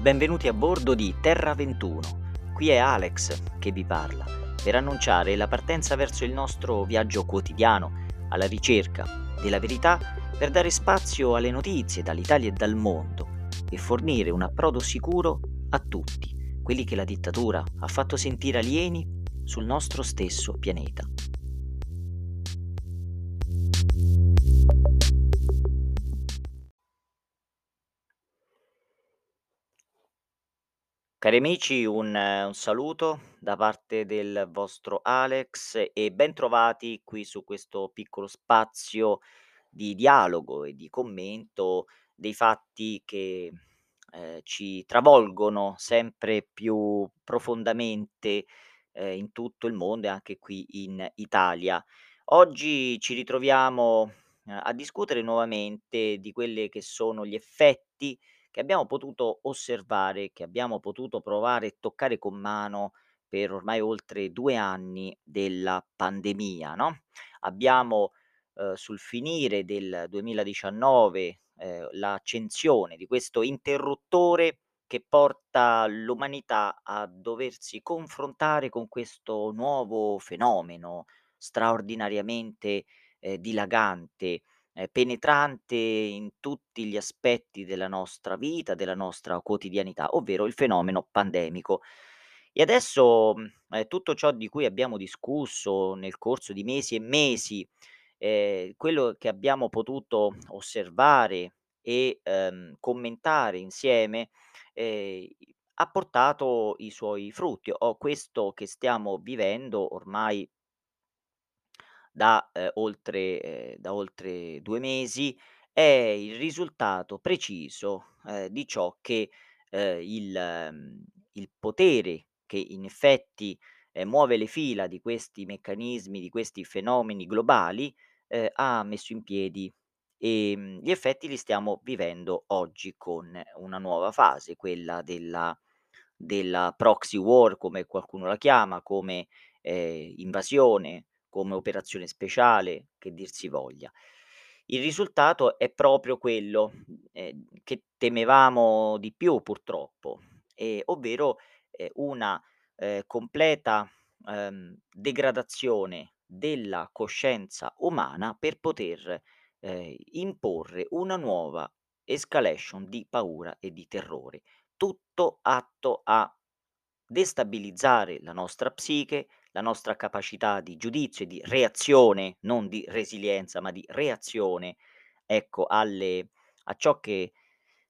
Benvenuti a bordo di Terra 21. Qui è Alex che vi parla per annunciare la partenza verso il nostro viaggio quotidiano alla ricerca della verità per dare spazio alle notizie dall'Italia e dal mondo e fornire un approdo sicuro a tutti quelli che la dittatura ha fatto sentire alieni sul nostro stesso pianeta. Cari amici, un, un saluto da parte del vostro Alex e bentrovati qui su questo piccolo spazio di dialogo e di commento dei fatti che eh, ci travolgono sempre più profondamente eh, in tutto il mondo e anche qui in Italia. Oggi ci ritroviamo eh, a discutere nuovamente di quelli che sono gli effetti che abbiamo potuto osservare, che abbiamo potuto provare e toccare con mano per ormai oltre 2 anni della pandemia, no, abbiamo, uhm, sul finire del 2019, ehm, l'accensione di questo interruttore che porta l'umanità a doversi confrontare con questo nuovo fenomeno straordinariamente, ehm, dilagante, ehm, penetrante in tutti gli aspetti della nostra vita, della nostra quotidianità, ovvero il fenomeno pandemico. E adesso, mhmm, tutto ciò di cui abbiamo discusso nel corso di mesi e mesi, ehm, quello che abbiamo potuto osservare e, ehm, commentare insieme, ehm, ha portato i suoi frutti, o questo che stiamo vivendo ormai da, ehm, oltre ehm, da oltre 2 mesi, è il risultato preciso, ehm, di ciò che, ehm, il mhmm, il potere che in effetti, ehm, muove le fila di questi meccanismi, di questi fenomeni globali, ehm, ha messo in piedi. Ehm, gli effetti li stiamo vivendo oggi con una nuova fase, quella della della proxy war, come qualcuno la chiama, come, ehm, invasione, come operazione speciale, che dir si voglia. Il risultato è proprio quello, ehm, che temevamo di più purtroppo, ehm, ovvero, ehm, una, ehm, completa, ehm, degradazione della coscienza umana per poter, ehm, imporre una nuova escalation di paura e di terrore, tutto atto a destabilizzare la nostra psiche, la nostra capacità di giudizio e di reazione, non di resilienza, ma di reazione, ecco, alle a ciò che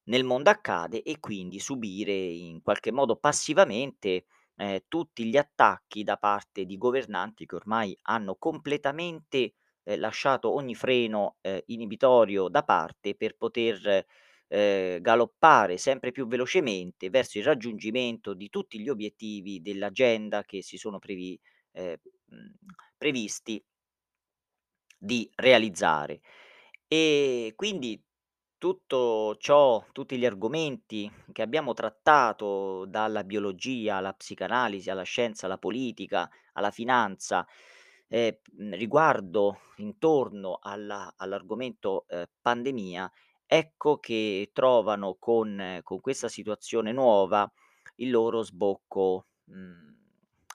nel mondo accade e quindi subire in qualche modo passivamente, ehm, tutti gli attacchi da parte di governanti che ormai hanno completamente, ehm, lasciato ogni freno, ehm, inibitorio da parte per poter, ehm, galoppare sempre più velocemente verso il raggiungimento di tutti gli obiettivi dell'agenda che si sono previ mhmm, previsti di realizzare. E quindi tutto ciò, tutti gli argomenti che abbiamo trattato, dalla biologia alla psicanalisi, alla scienza, alla politica, alla finanza, mhmm, riguardo intorno alla all'argomento, ehm, pandemia, ecco che trovano con con questa situazione nuova il loro sbocco, mhmm,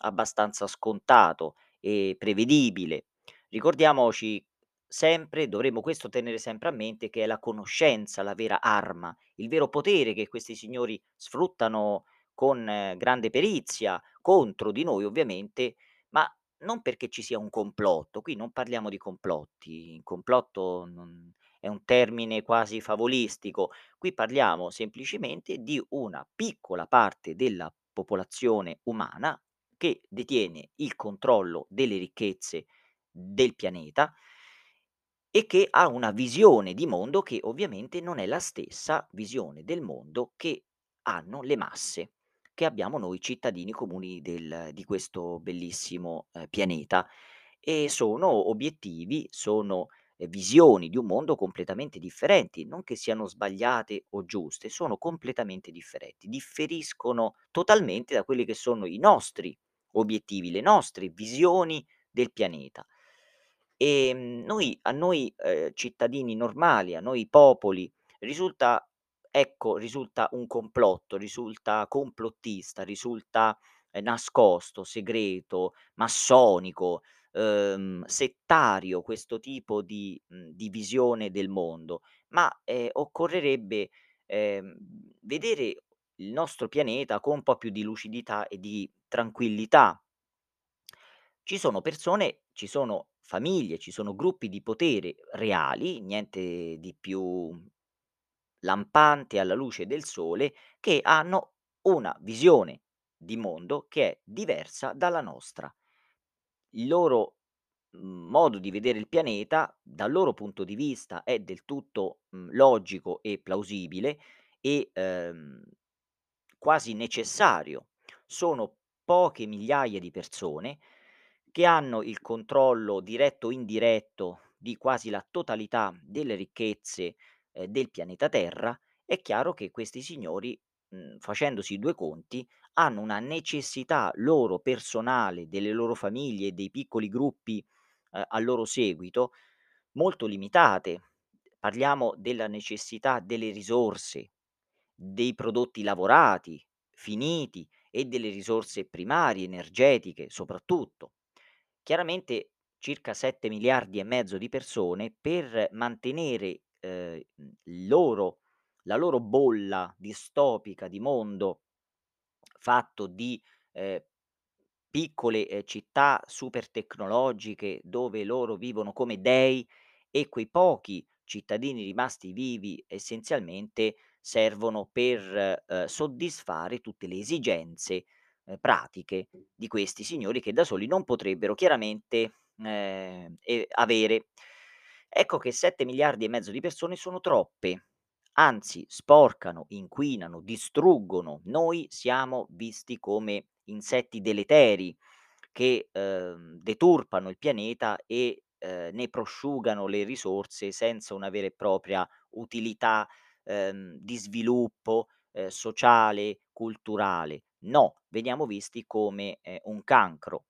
abbastanza scontato e prevedibile. Ricordiamoci sempre, dovremmo questo tenere sempre a mente, che è la conoscenza la vera arma, il vero potere che questi signori sfruttano con grande perizia, contro di noi ovviamente, ma non perché ci sia un complotto, qui non parliamo di complotti, il complotto non è un termine quasi favolistico, qui parliamo semplicemente di una piccola parte della popolazione umana che detiene il controllo delle ricchezze del pianeta e che ha una visione di mondo che ovviamente non è la stessa visione del mondo che hanno le masse, che abbiamo noi cittadini comuni del di questo bellissimo, ehm, pianeta. E sono obiettivi, sono, visioni di un mondo completamente differenti, non che siano sbagliate o giuste, sono completamente differenti, differiscono totalmente da quelli che sono i nostri obiettivi, le nostre visioni del pianeta. Ehm, noi a noi, ehm, cittadini normali, a noi popoli, risulta ecco, risulta un complotto, risulta complottista, risulta, ehm, nascosto, segreto, massonico, uhm, settario questo tipo di mhmm, di visione del mondo, ma, ehm, occorrerebbe, ehm, vedere il nostro pianeta con un po' più di lucidità e di tranquillità. Ci sono persone ci sono famiglie, ci sono gruppi di potere reali, niente di più lampante alla luce del sole, che hanno una visione di mondo che è diversa dalla nostra. Il loro, mhmm, modo di vedere il pianeta, dal loro punto di vista è del tutto, mhmm, logico e plausibile e, ehm, quasi necessario. Sono poche migliaia di persone che hanno il controllo diretto o indiretto di quasi la totalità delle ricchezze, ehm, del pianeta Terra. È chiaro che questi signori, mhmm, facendosi 2 conti, hanno una necessità loro personale, delle loro famiglie dei piccoli gruppi, ehm, a loro seguito, molto limitate. Parliamo della necessità delle risorse, dei prodotti lavorati, finiti e delle risorse primarie, energetiche soprattutto. Chiaramente circa 7 miliardi e mezzo di persone per mantenere, il loro la loro bolla distopica di mondo fatto di, ehm, piccole, ehm, città super tecnologiche dove loro vivono come dei e quei pochi cittadini rimasti vivi essenzialmente servono per, ehm, soddisfare tutte le esigenze, ehm, pratiche di questi signori che da soli non potrebbero chiaramente, ehm, avere. Ecco che 7 miliardi e mezzo di persone sono troppe, anzi sporcano, inquinano, distruggono. Noi siamo visti come insetti deleteri che, ehm, deturpano il pianeta e, ehm, ne prosciugano le risorse senza una vera e propria utilità, ehm, di sviluppo, ehm, sociale, culturale. No, veniamo visti come, ehm, un cancro.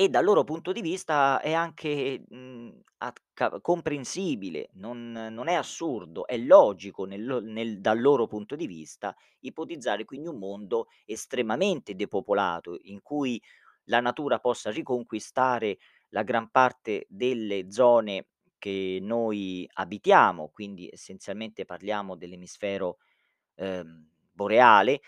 E dal loro punto di vista è anche, mhmm, acca comprensibile, non non è assurdo, è logico nel lo nel dal loro punto di vista ipotizzare quindi un mondo estremamente depopolato, in cui la natura possa riconquistare la gran parte delle zone che noi abitiamo, quindi essenzialmente parliamo dell'emisfero, ehm, boreale,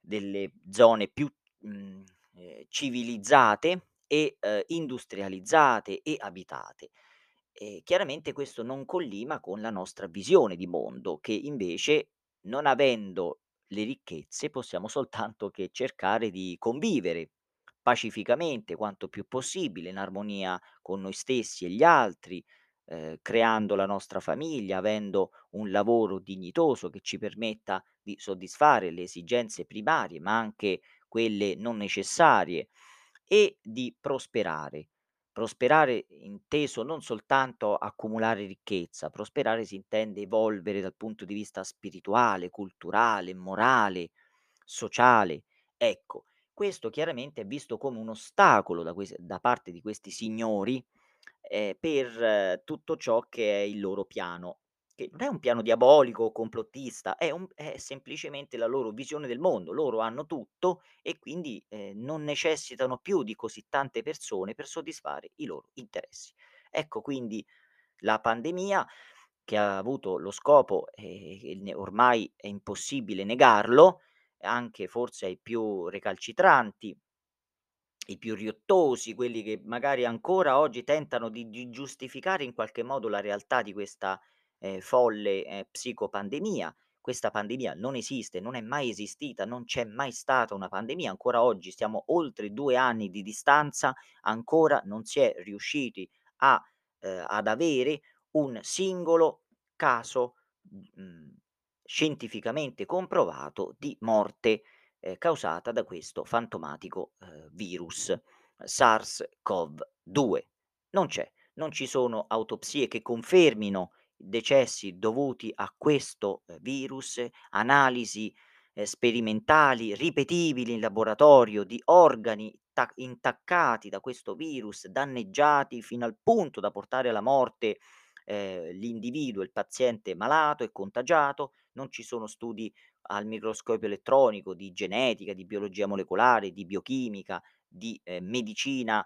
delle zone più, mhmm, ehm, civilizzate e, ehm, industrializzate e abitate. E chiaramente questo non collima con la nostra visione di mondo, che invece, non avendo le ricchezze, possiamo soltanto che cercare di convivere pacificamente quanto più possibile, in armonia con noi stessi e gli altri, ehm, creando la nostra famiglia, avendo un lavoro dignitoso che ci permetta di soddisfare le esigenze primarie, ma anche quelle non necessarie e di prosperare. Prosperare inteso non soltanto accumulare ricchezza, prosperare si intende evolvere dal punto di vista spirituale, culturale, morale, sociale. Ecco, questo chiaramente è visto come un ostacolo da ques da parte di questi signori, ehm, per eh, tutto ciò che è il loro piano, che non è un piano diabolico o complottista, è un è semplicemente la loro visione del mondo. Loro hanno tutto e quindi, ehm, non necessitano più di così tante persone per soddisfare i loro interessi. Ecco quindi la pandemia che ha avuto lo scopo, e ne ormai è impossibile negarlo, anche forse ai più recalcitranti, i più riottosi, quelli che magari ancora oggi tentano di di giustificare in qualche modo la realtà di questa, ehm, folle, ehm, psicopandemia. Questa pandemia non esiste, non è mai esistita, non c'è mai stata una pandemia, ancora oggi stiamo oltre 2 anni di distanza, ancora non si è riusciti a ehm, ad avere un singolo caso, mhmm, scientificamente comprovato di morte ehm, causata da questo fantomatico, ehm, virus SARS-CoV-2. Non c'è, non ci sono autopsie che confermino decessi dovuti a questo, ehm, virus, analisi, ehm, sperimentali ripetibili in laboratorio di organi ta intaccati da questo virus, danneggiati fino al punto da portare alla morte, ehm, l'individuo, il paziente malato e contagiato, non ci sono studi al microscopio elettronico di genetica, di biologia molecolare, di biochimica, di, ehm, medicina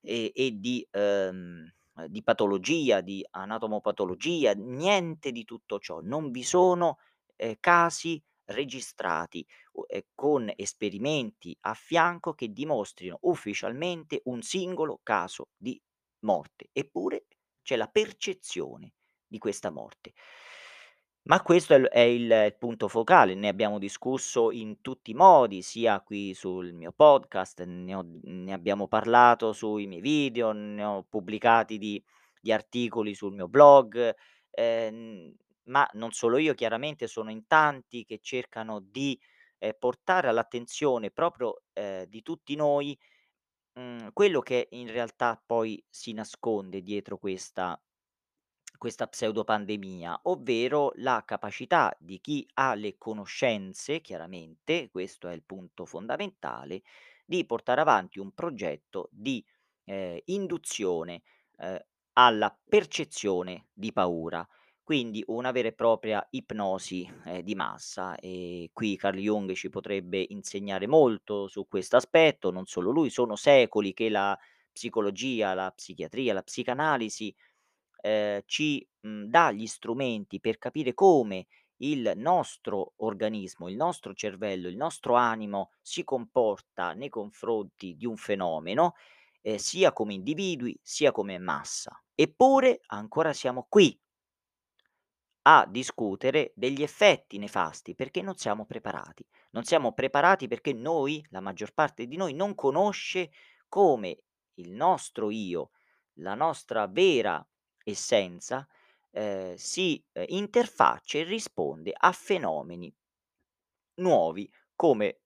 e e di ehm, ehm, di patologia, di anatomopatologia, niente di tutto ciò. Non vi sono, ehm, casi registrati u ehm, con esperimenti a fianco che dimostrino ufficialmente un singolo caso di morte, eppure c'è la percezione di questa morte. Ma questo è è il punto focale, ne abbiamo discusso in tutti i modi, sia qui sul mio podcast, ne ho ne abbiamo parlato sui miei video, ne ho pubblicati di di articoli sul mio blog, ehm, ma non solo io chiaramente, sono in tanti che cercano di, ehm, portare all'attenzione proprio, ehm, di tutti noi, mhmm, quello che in realtà poi si nasconde dietro questa questa pseudopandemia, ovvero la capacità di chi ha le conoscenze, chiaramente, questo è il punto fondamentale, di portare avanti un progetto di, ehm, induzione, ehm, alla percezione di paura. Quindi una vera e propria ipnosi, ehm, di massa e qui Carl Jung ci potrebbe insegnare molto su questo aspetto, non solo lui, sono secoli che la psicologia, la psichiatria, la psicanalisi ehm, ci, mhmm, dà gli strumenti per capire come il nostro organismo, il nostro cervello, il nostro animo si comporta nei confronti di un fenomeno, ehm, sia come individui, sia come massa. Eppure ancora siamo qui a discutere degli effetti nefasti perché non siamo preparati. Non siamo preparati perché noi, la maggior parte di noi, non conosce come il nostro io, la nostra vera essenza, ehm, si, ehm, interfaccia e risponde a fenomeni nuovi, come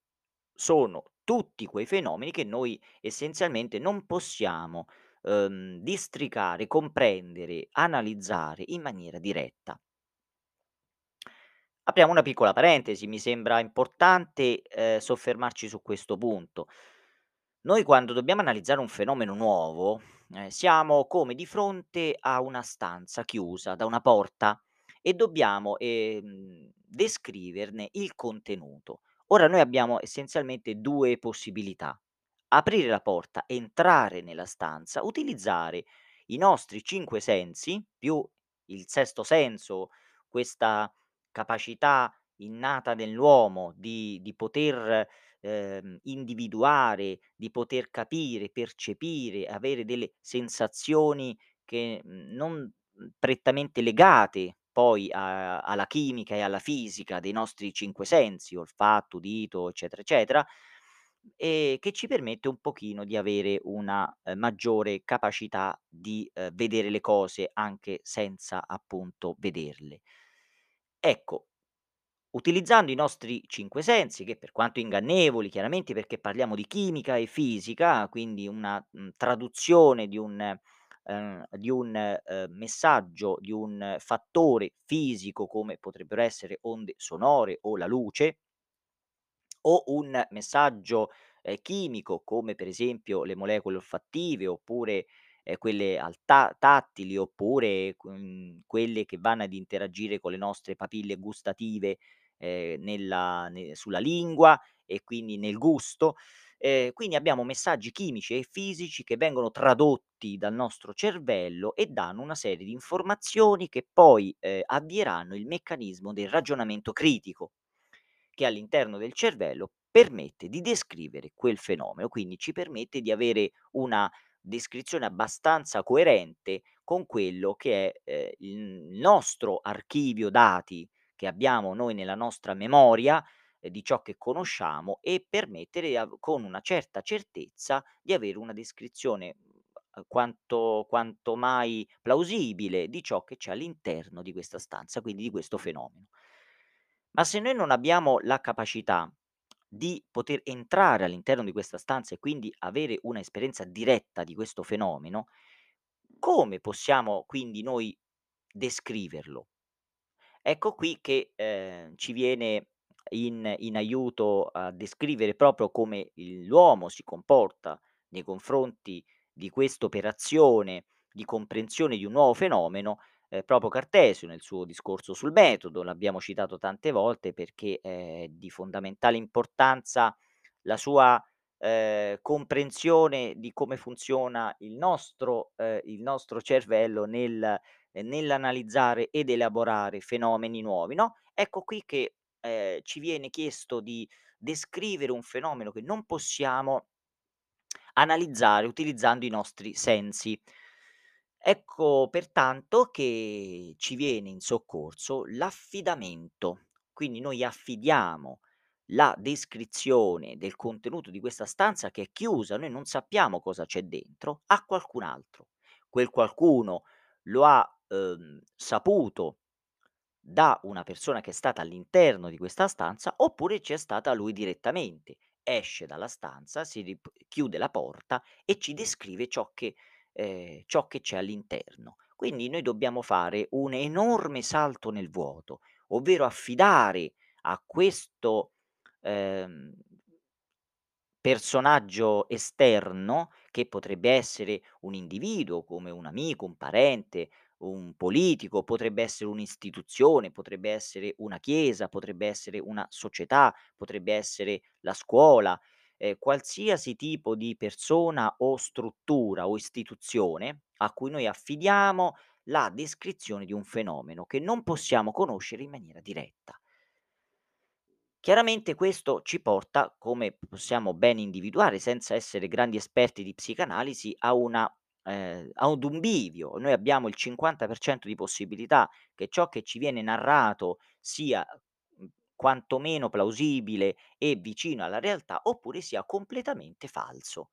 sono tutti quei fenomeni che noi essenzialmente non possiamo, uhm, districare, comprendere, analizzare in maniera diretta. Apriamo una piccola parentesi, mi sembra importante, ehm, soffermarci su questo punto. Noi quando dobbiamo analizzare un fenomeno nuovo, ehm, siamo come di fronte a una stanza chiusa da una porta e dobbiamo, ehm, descriverne il contenuto. Ora noi abbiamo essenzialmente 2 possibilità: aprire la porta, entrare nella stanza, utilizzare i nostri 5 sensi più il sesto senso, questa capacità innata nell'uomo di di poter, ehm, individuare, di poter capire, percepire, avere delle sensazioni che, mhmm, non, prettamente legate poi a alla chimica e alla fisica dei nostri 5 sensi, olfatto, udito, eccetera, eccetera, ehm, che ci permette un pochino di avere una, ehm, maggiore capacità di, ehm, vedere le cose anche senza appunto vederle. Ecco, utilizzando i nostri 5 sensi, che per quanto ingannevoli chiaramente perché parliamo di chimica e fisica, quindi una, mhmm, traduzione di un ehm, di un, ehm, messaggio, di un fattore fisico come potrebbero essere onde sonore o la luce o un messaggio, ehm, chimico come per esempio le molecole olfattive oppure, ehm, quelle al ta tattili oppure q mhmm, quelle che vanno ad interagire con le nostre papille gustative, ehm, nella ne sulla lingua e quindi nel gusto. Ehm, quindi abbiamo messaggi chimici e fisici che vengono tradotti dal nostro cervello e danno una serie di informazioni che poi, ehm, avvieranno il meccanismo del ragionamento critico che all'interno del cervello permette di descrivere quel fenomeno, quindi ci permette di avere una descrizione abbastanza coerente con quello che è, ehm, il nostro archivio dati che abbiamo noi nella nostra memoria, ehm, di ciò che conosciamo e permettere con una certa certezza di avere una descrizione, uhm, quanto quanto mai plausibile di ciò che c'è all'interno di questa stanza, quindi di questo fenomeno. Ma se noi non abbiamo la capacità di poter entrare all'interno di questa stanza e quindi avere una esperienza diretta di questo fenomeno, come possiamo quindi noi descriverlo? Ecco qui che, ehm, ci viene in in aiuto a descrivere proprio come l'uomo si comporta nei confronti di quest'operazione di comprensione di un nuovo fenomeno, ehm, proprio Cartesio nel suo discorso sul metodo, l'abbiamo citato tante volte perché è di fondamentale importanza la sua, ehm, comprensione di come funziona il nostro ehm, il nostro cervello nel ehm, nell'analizzare ed elaborare fenomeni nuovi, no, ecco qui che, ehm, ci viene chiesto di descrivere un fenomeno che non possiamo analizzare utilizzando i nostri sensi. Ecco pertanto che ci viene in soccorso l'affidamento. Quindi noi affidiamo la descrizione del contenuto di questa stanza che è chiusa, noi non sappiamo cosa c'è dentro, a qualcun altro. Quel qualcuno lo ha, uhm, saputo da una persona che è stata all'interno di questa stanza, oppure c'è stata lui direttamente. Esce dalla stanza, si rip chiude la porta e ci descrive ciò che ehm, ciò che c'è all'interno. Quindi noi dobbiamo fare un enorme salto nel vuoto, ovvero affidare a questo, ehm personaggio esterno, che potrebbe essere un individuo come un amico, un parente, un politico, potrebbe essere un'istituzione, potrebbe essere una chiesa, potrebbe essere una società, potrebbe essere la scuola, ehm, qualsiasi tipo di persona o struttura o istituzione a cui noi affidiamo la descrizione di un fenomeno che non possiamo conoscere in maniera diretta. Chiaramente questo ci porta, come possiamo ben individuare senza essere grandi esperti di psicanalisi, a una ehm, ad un bivio. Noi abbiamo il 50% di possibilità che ciò che ci viene narrato sia, mhmm, quantomeno plausibile e vicino alla realtà, oppure sia completamente falso.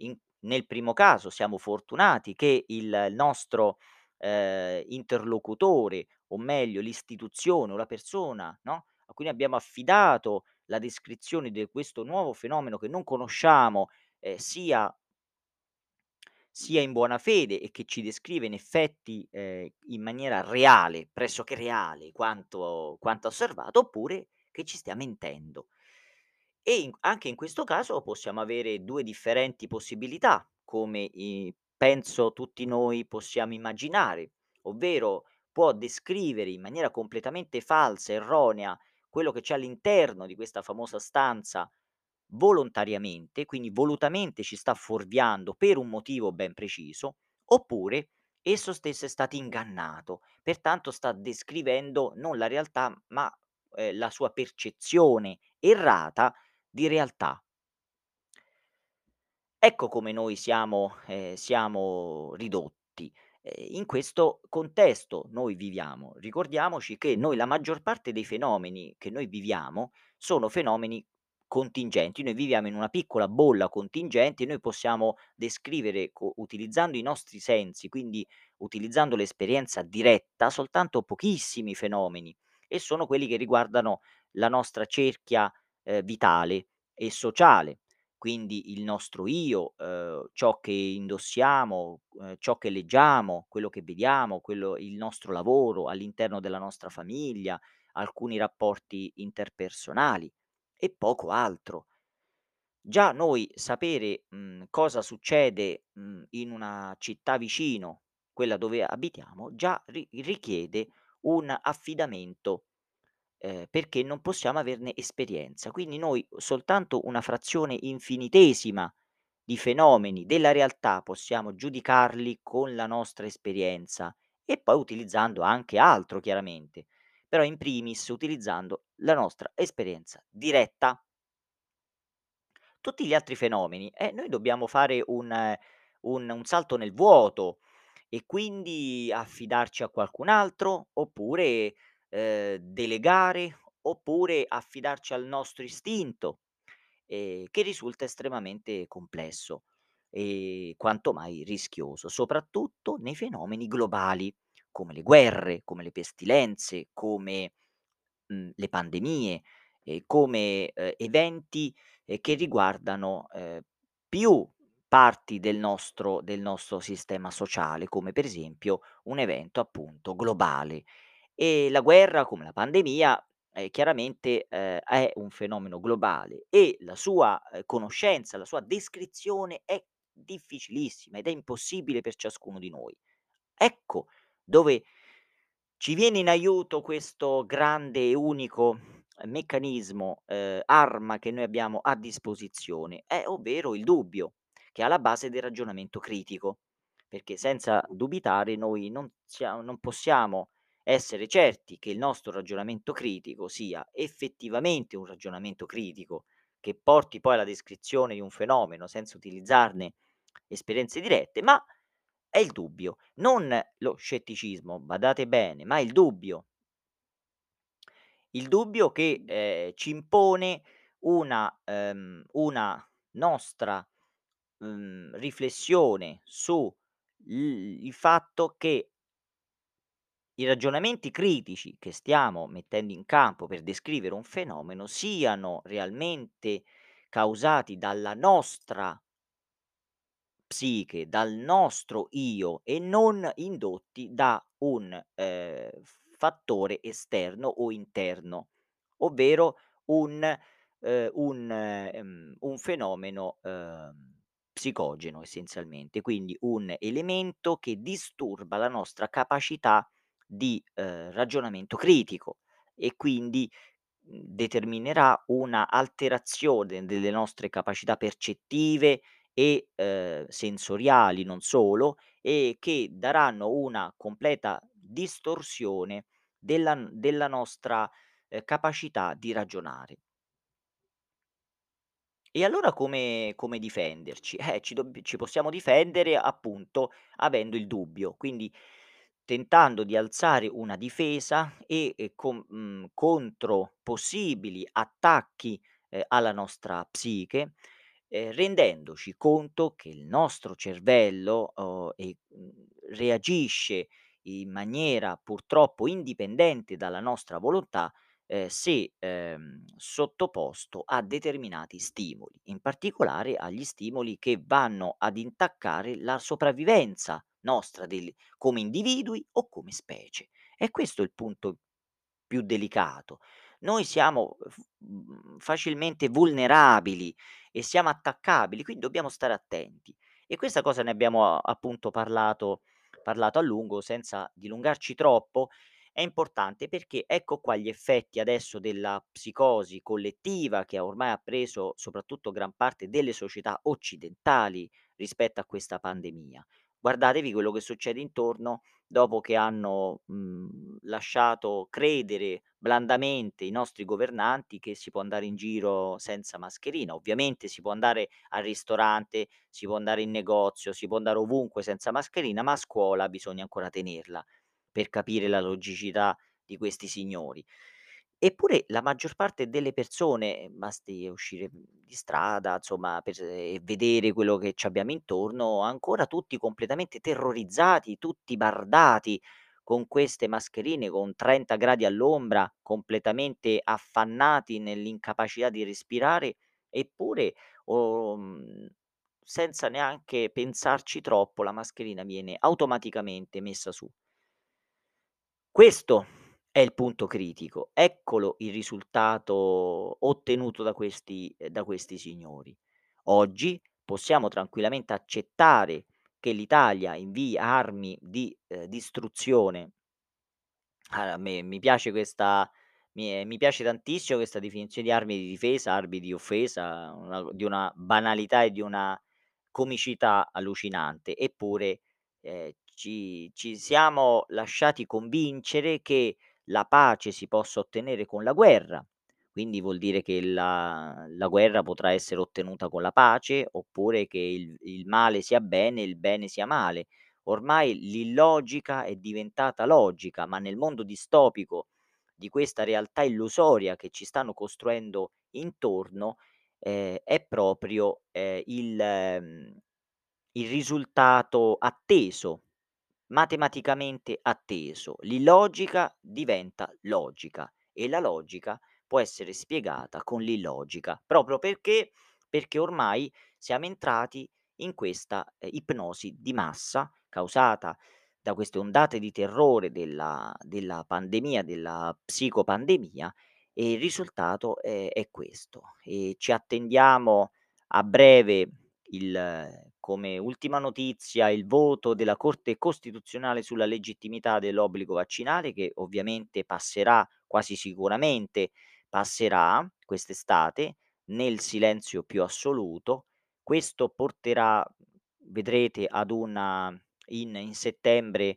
In nel primo caso siamo fortunati che il nostro, ehm, interlocutore, o meglio l'istituzione o la persona, no, cui abbiamo affidato la descrizione de questo nuovo fenomeno che non conosciamo, ehm, sia sia in buona fede e che ci descrive in effetti, ehm, in maniera reale, pressoché reale, quanto quanto osservato, oppure che ci stia mentendo. E in anche in questo caso possiamo avere 2 differenti possibilità, come i penso tutti noi possiamo immaginare, ovvero può descrivere in maniera completamente falsa, erronea, quello che c'è all'interno di questa famosa stanza volontariamente, quindi volutamente ci sta fuorviando per un motivo ben preciso, oppure esso stesso è stato ingannato, pertanto sta descrivendo non la realtà, ma, ehm, la sua percezione errata di realtà. Ecco come noi siamo ehm, siamo ridotti. Ehm, in questo contesto noi viviamo. Ricordiamoci che noi la maggior parte dei fenomeni che noi viviamo sono fenomeni contingenti. Noi viviamo in una piccola bolla contingente e noi possiamo descrivere utilizzando i nostri sensi, quindi utilizzando l'esperienza diretta, soltanto pochissimi fenomeni e sono quelli che riguardano la nostra cerchia, ehm, vitale e sociale quindi il nostro io, uhm, ciò che indossiamo, uhm, ciò che leggiamo, quello che vediamo, quello il nostro lavoro all'interno della nostra famiglia, alcuni rapporti interpersonali e poco altro. Già noi sapere, mhmm, cosa succede, mhmm, in una città vicino, quella dove abitiamo, già ri richiede un affidamento ehm, perché non possiamo averne esperienza. Quindi noi soltanto una frazione infinitesima di fenomeni della realtà possiamo giudicarli con la nostra esperienza e poi utilizzando anche altro chiaramente, però in primis utilizzando la nostra esperienza diretta. Tutti gli altri fenomeni, eh, noi dobbiamo fare un eh, un un salto nel vuoto e quindi affidarci a qualcun altro, oppure, ehm, delegare, oppure affidarci al nostro istinto, ehm, che risulta estremamente complesso e quanto mai rischioso, soprattutto nei fenomeni globali, come le guerre, come le pestilenze, come mhmm, le pandemie, ehm, come, ehm, eventi, ehm, che riguardano, ehm, più parti del nostro del nostro sistema sociale, come per esempio un evento appunto globale. E la guerra, come la pandemia, ehm, chiaramente, ehm, è un fenomeno globale e la sua, ehm, conoscenza, la sua descrizione è difficilissima ed è impossibile per ciascuno di noi. Ecco dove ci viene in aiuto questo grande e unico meccanismo, ehm, arma che noi abbiamo a disposizione, è ovvero il dubbio, che è alla base del ragionamento critico, perché senza dubitare noi non sia non possiamo essere certi che il nostro ragionamento critico sia effettivamente un ragionamento critico, che porti poi alla descrizione di un fenomeno senza utilizzarne esperienze dirette, ma è il dubbio, non lo scetticismo, badate bene, ma il dubbio. Il dubbio che, ehm, ci impone una ehm, una nostra, mhmm, riflessione su l il fatto che i ragionamenti critici che stiamo mettendo in campo per descrivere un fenomeno siano realmente causati dalla nostra psiche, dal nostro io e non indotti da un, ehm, fattore esterno o interno, ovvero un ehm, un ehm, un fenomeno, ehm, psicogeno essenzialmente, quindi un elemento che disturba la nostra capacità di, ehm, ragionamento critico e quindi, mhmm, determinerà una alterazione delle nostre capacità percettive e, ehm, sensoriali, non solo, e che daranno una completa distorsione della della nostra, ehm, capacità di ragionare. E allora come come difenderci? Eh, ci dobb ci possiamo difendere appunto avendo il dubbio, quindi tentando di alzare una difesa e, ehm, com mhmm, contro possibili attacchi, ehm, alla nostra psiche, ehm, rendendoci conto che il nostro cervello, uhm, e mhmm, reagisce in maniera purtroppo indipendente dalla nostra volontà, ehm, se, ehm, sottoposto a determinati stimoli, in particolare agli stimoli che vanno ad intaccare la sopravvivenza nostra del come individui o come specie. E questo è il punto più delicato. Noi siamo mhmm, facilmente vulnerabili e siamo attaccabili, quindi dobbiamo stare attenti. E questa cosa ne abbiamo appunto parlato parlato a lungo senza dilungarci troppo, è importante perché ecco qua gli effetti adesso della psicosi collettiva che ha ormai ha preso soprattutto gran parte delle società occidentali rispetto a questa pandemia. Guardatevi quello che succede intorno dopo che hanno, mhmm, lasciato credere blandamente i nostri governanti che si può andare in giro senza mascherina. Ovviamente si può andare al ristorante, si può andare in negozio, si può andare ovunque senza mascherina, ma a scuola bisogna ancora tenerla, per capire la logicità di questi signori. Eppure la maggior parte delle persone, basti uscire, mhmm, di strada, insomma, per e vedere quello che c'abbiamo intorno, ancora tutti completamente terrorizzati, tutti bardati con queste mascherine, con 30 gradi all'ombra, completamente affannati nell'incapacità di respirare, eppure, mhmm, senza neanche pensarci troppo, la mascherina viene automaticamente messa su. Questo è il punto critico. Eccolo il risultato ottenuto da questi ehm, da questi signori. Oggi possiamo tranquillamente accettare che l'Italia invii armi di, ehm, distruzione a me mi piace questa mi ehm, mi piace tantissimo questa definizione di armi di difesa, armi di offesa, una di una banalità e di una comicità allucinante. Eppure, ehm, ci ci siamo lasciati convincere che la pace si possa ottenere con la guerra, quindi vuol dire che la la guerra potrà essere ottenuta con la pace, oppure che il il male sia bene e il bene sia male. Ormai l'illogica è diventata logica, ma nel mondo distopico di questa realtà illusoria che ci stanno costruendo intorno, ehm, è proprio, ehm, il mhmm, il risultato atteso, matematicamente atteso. L'illogica diventa logica e la logica può essere spiegata con l'illogica, proprio perché perché ormai siamo entrati in questa, ehm, ipnosi di massa causata da queste ondate di terrore della della pandemia, della psicopandemia e il risultato è è questo. E ci attendiamo a breve il come ultima notizia il voto della Corte Costituzionale sulla legittimità dell'obbligo vaccinale che ovviamente passerà, quasi sicuramente passerà quest'estate nel silenzio più assoluto. Questo porterà, vedrete, ad una in in settembre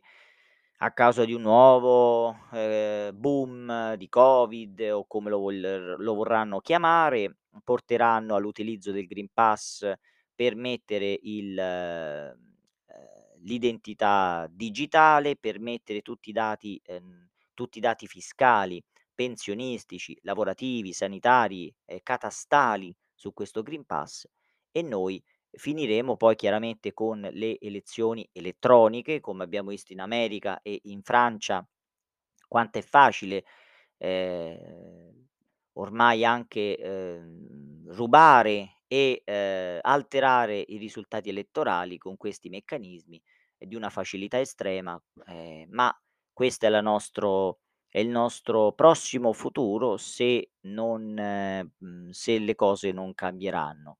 a causa di un nuovo, ehm, boom di Covid o come lo vol lo vorranno chiamare, porteranno all'utilizzo del Green Pass per mettere il ehm, l'identità digitale, per mettere tutti i dati ehm, tutti i dati fiscali, pensionistici, lavorativi, sanitari e catastali su questo Green Pass e noi finiremo poi chiaramente con le elezioni elettroniche, come abbiamo visto in America e in Francia, quanto è facile, ehm, ormai anche, ehm, rubare e, ehm, alterare i risultati elettorali con questi meccanismi, è di una facilità estrema, ehm, ma questa è la nostro è il nostro prossimo futuro se non mhmm, se le cose non cambieranno.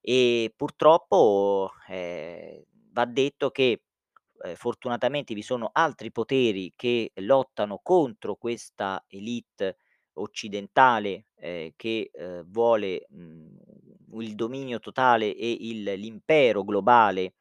E purtroppo, ehm, va detto che, ehm, fortunatamente vi sono altri poteri che lottano contro questa élite occidentale, ehm, che, ehm, vuole, mhmm, il dominio totale e il l'impero globale,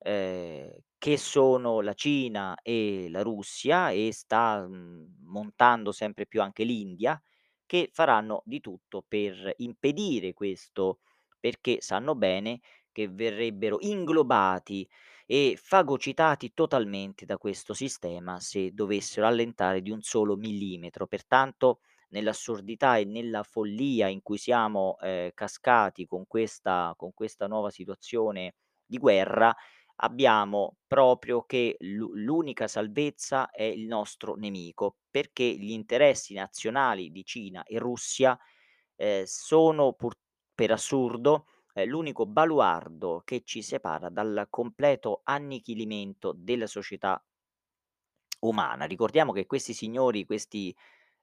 ehm, che sono la Cina e la Russia e sta, mhmm, montando sempre più anche l'India, che faranno di tutto per impedire questo, perché sanno bene che verrebbero inglobati e fagocitati totalmente da questo sistema se dovessero allentare di un solo millimetro. Pertanto, nell'assurdità e nella follia in cui siamo, ehm, cascati con questa con questa nuova situazione di guerra, abbiamo proprio che l'u l'unica salvezza è il nostro nemico, perché gli interessi nazionali di Cina e Russia, ehm, sono pur per assurdo, ehm, l'unico baluardo che ci separa dal completo annichilimento della società umana. Ricordiamo che questi signori, questi,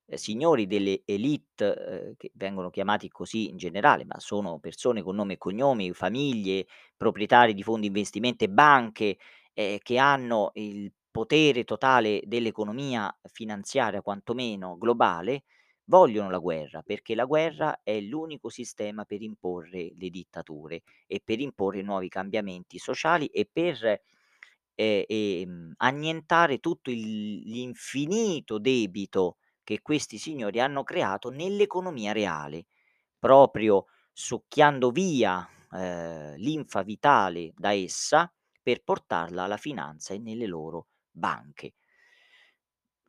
ehm, signori delle élite, ehm, che vengono chiamati così in generale, ma sono persone con nome e cognomi, famiglie, proprietari di fondi investimento e banche, ehm, che hanno il potere totale dell'economia finanziaria, quantomeno globale, vogliono la guerra, perché la guerra è l'unico sistema per imporre le dittature e per imporre nuovi cambiamenti sociali e per ehm, ehm, annientare tutto il l'infinito debito che questi signori hanno creato nell'economia reale, proprio succhiando via, ehm, linfa vitale da essa per portarla alla finanza e nelle loro banche.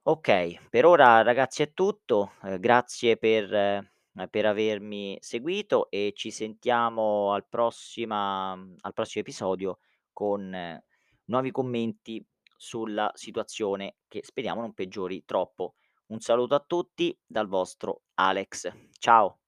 Okay, per ora ragazzi è tutto, ehm, grazie per ehm, per avermi seguito e ci sentiamo al prossima al prossimo episodio con eh, nuovi commenti sulla situazione che speriamo non peggiori troppo. Un saluto a tutti dal vostro Alex. Ciao.